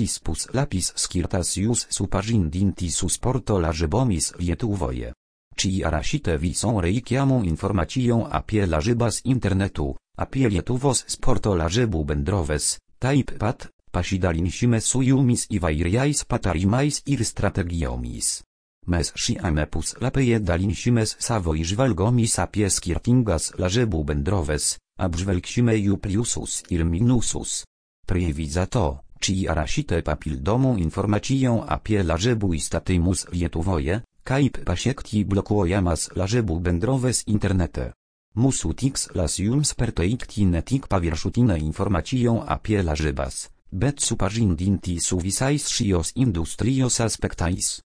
cispus lapis scirtasius supagindintisus porto lażybomis lietuvoje. Ci arasite visą reikiamą informacją apie lażybas internetu, apie lietuvos sporto lażybų bendroves, taip pat, pasidalinsime su jumis įvairiais patarimais ir strategiomis. Mes šiame puslapyje dalinsimės savo įžvalgomis apie skirtingas lažybų bendroves, apžvelgsime jų pliusus ir minusus. Prievidza to, czy arasite papildomą informacją apie lażybų įstatymus Lietuvoje, kaip pasiekti blokuojamas lažybų bendroves internete. Mūsų tikslas jums perteikti ne tik paviršutinę informacją apie lažybas, bet supažindinti su visais šios industrijos aspektais.